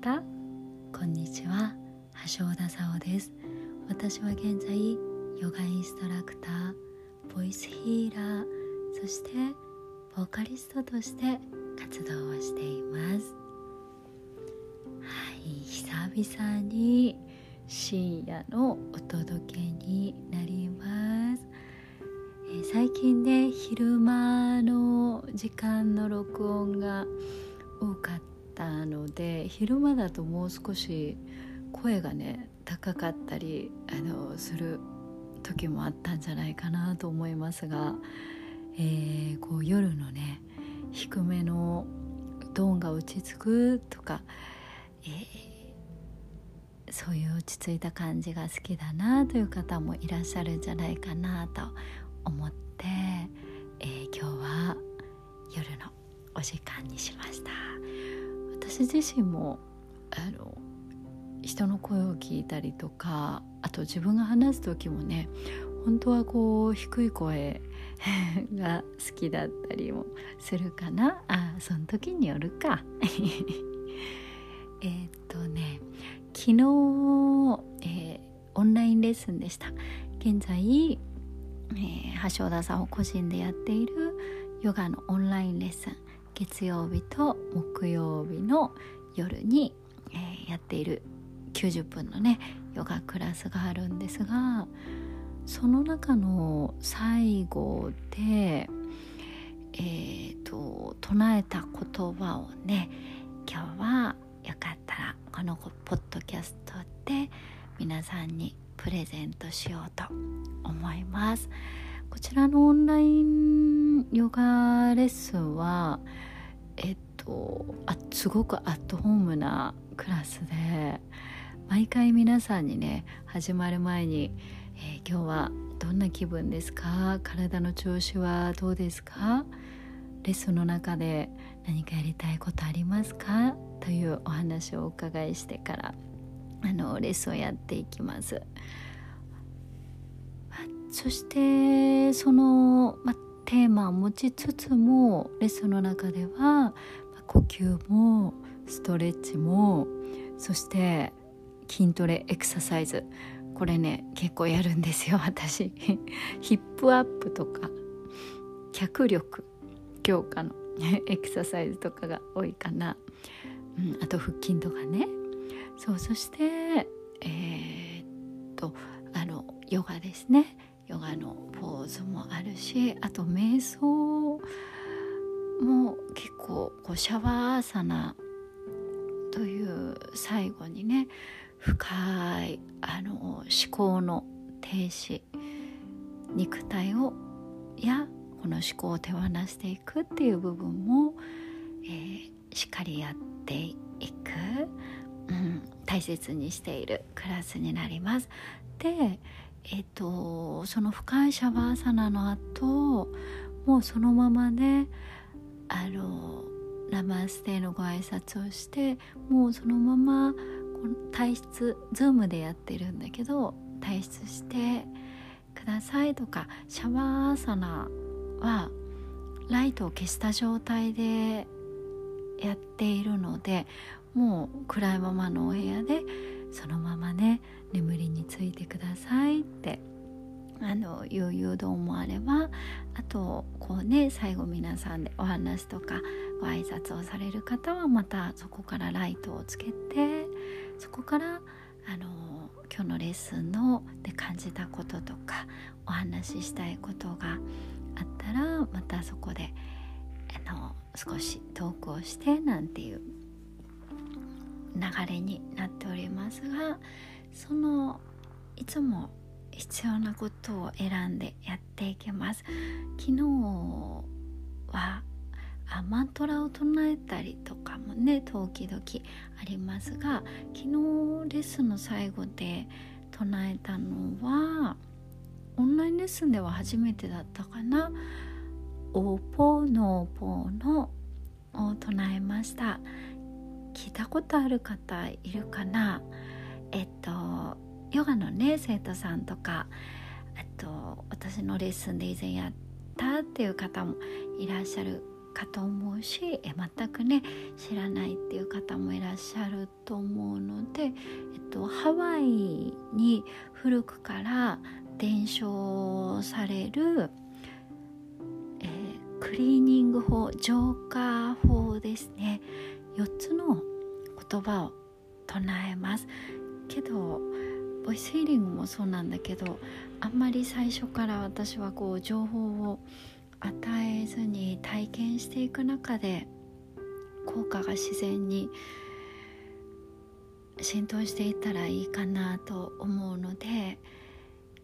方こんにちは。橋田沙です。私は現在ヨガインストラクターボイスヒーラーそしてボーカリストとして活動をしています。はい。久々に深夜のお届けになります、えー、最近ね昼間の時間の録音が多かったので昼間だともう少し声がね高かったりあのする時もあったんじゃないかなと思いますが、えー、こう夜のね低めのドーンが落ち着くとか、えー、そういう落ち着いた感じが好きだなという方もいらっしゃるんじゃないかなと思って、えー、今日は夜のお時間にしました。私自身もあの人の声を聞いたりとかあと自分が話す時もね本当はこう低い声 が好きだったりもするかな。あその時によるか。えっとね昨日、えー、オンラインレッスンでした。現在、えー、橋田さんを個人でやっているヨガのオンラインレッスン。月曜日と木曜日の夜に、えー、やっている90分のねヨガクラスがあるんですがその中の最後でえーと、唱えた言葉をね今日はよかったらこのポッドキャストで皆さんにプレゼントしようと思います。こちらのオンラインヨガレッスンはえっとあすごくアットホームなクラスで毎回皆さんにね始まる前に、えー、今日はどんな気分ですか？体の調子はどうですか？レッスンの中で何かやりたいことありますか？というお話をお伺いしてからあのレッスンをやっていきます。そしてその、ま、テーマを持ちつつもレッスンの中では、呼吸もストレッチもそして筋トレエクササイズ。これね結構やるんですよ私。ヒップアップとか脚力強化の エクササイズとかが多いかな、うん、あと腹筋とかね。そうそしてえー、っとあのヨガですね。ヨガのポーズもあるしあと瞑想も結構こうシャワーアサナという最後にね深いあの思考の停止肉体をやこの思考を手放していくっていう部分も、えー、しっかりやっていく、うん、大切にしているクラスになります。で、えっ、とその深いシャバーサナの後もうそのままねあのナマステのご挨拶をしてもうそのまま退出ズームでやってるんだけど退出してくださいとかシャワーサナはライトを消した状態でやっているのでもう暗いままのお部屋でそのままね眠りについてくださいって。あのいう誘導もあればあとこうね最後皆さんでお話とかご挨拶をされる方はまたそこからライトをつけてそこからあの今日のレッスンので感じたこととかお話ししたいことがあったらまたそこであの少しトークをしてなんていう流れになっておりますがそのいつも必要なことを選んでやっていきます。昨日はあマントラを唱えたりとかもね時々ありますが昨日レッスンの最後で唱えたのはオンラインレッスンでは初めてだったかな「おぽのぽの」を唱えました。聞いたことある方いるかな？えっとヨガのね生徒さんとかあと私のレッスンで以前やったっていう方もいらっしゃるかと思うしえ全くね知らないっていう方もいらっしゃると思うので、えっと、ハワイに古くから伝承される、えー、クリーニング法浄化法ですね。4つの言葉を唱えます。けどボイスヒーリングもそうなんだけどあんまり最初から私はこう情報を与えずに体験していく中で効果が自然に浸透していったらいいかなと思うので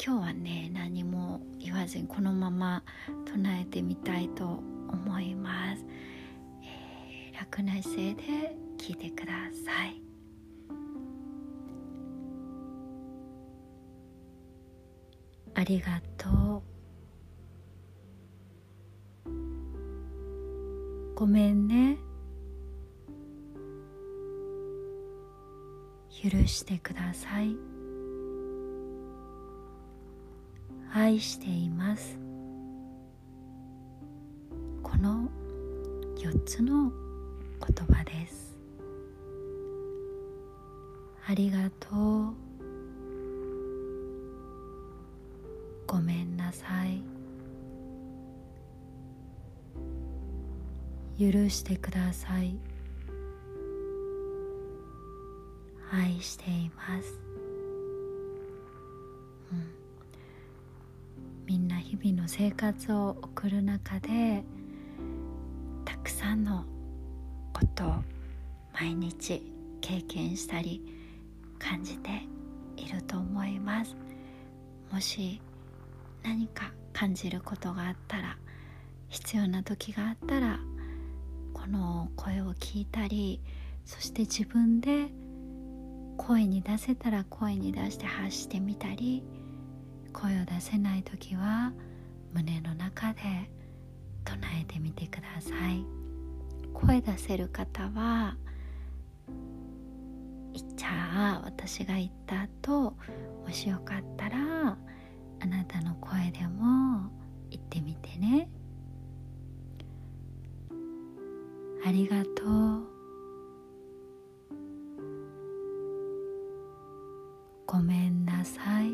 今日はね何も言わずにこのまま唱えてみたいと思います、楽な姿勢で聞いてください。ありがとう。ごめんね。許してください。愛しています。この4つの言葉です。ありがとう。ごめんなさい。許してください。愛しています、うん、みんな日々の生活を送る中でたくさんのことを毎日経験したり感じていると思いますもし何か感じることがあったら必要な時があったらこの声を聞いたりそして自分で声に出せたら声に出して発してみたり声を出せない時は胸の中で唱えてみてください。声出せる方はじゃあ私が言った後もしよかったらあなたの声でも言ってみてね。ありがとう。ごめんなさい。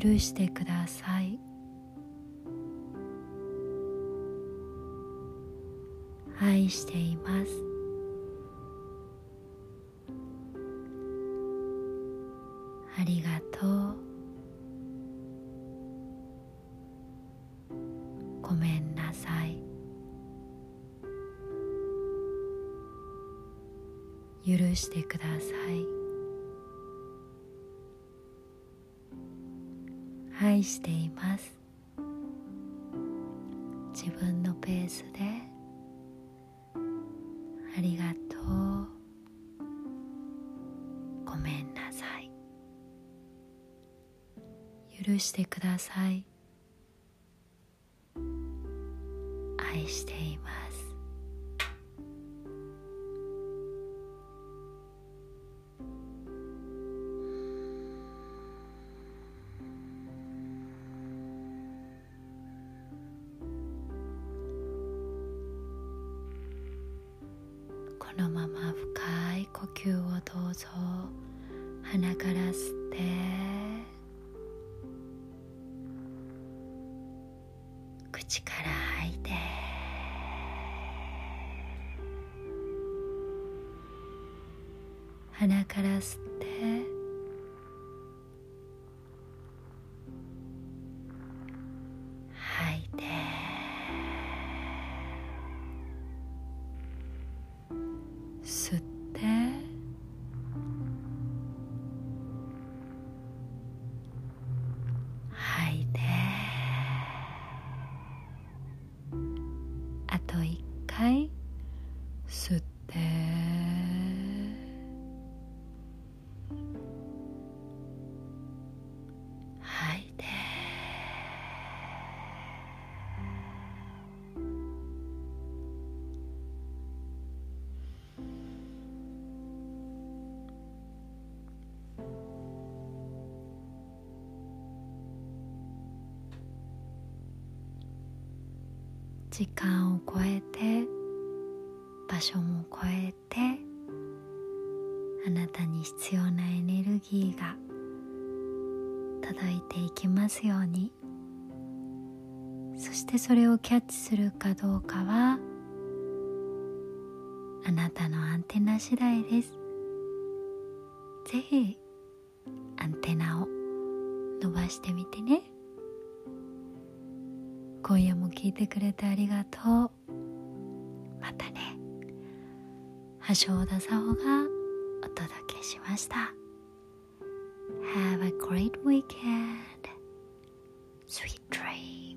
許してください。愛しています。ありがとう。ごめんなさい。許してください。愛しています。自分のペースで。ありがとう。ごめんなさい。許してください。愛しています。をどうぞ鼻から吸って。口から吐いて。鼻から吸って。吐いて。時間を超えて場所も超えてあなたに必要なエネルギーが届いていきますように。そしてそれをキャッチするかどうかはあなたのアンテナ次第です。ぜひアンテナを伸ばしてみてね。今夜も聞いてくれてありがとうまたね橋田沙穂がお届けしました Have a great weekend. Sweet dream.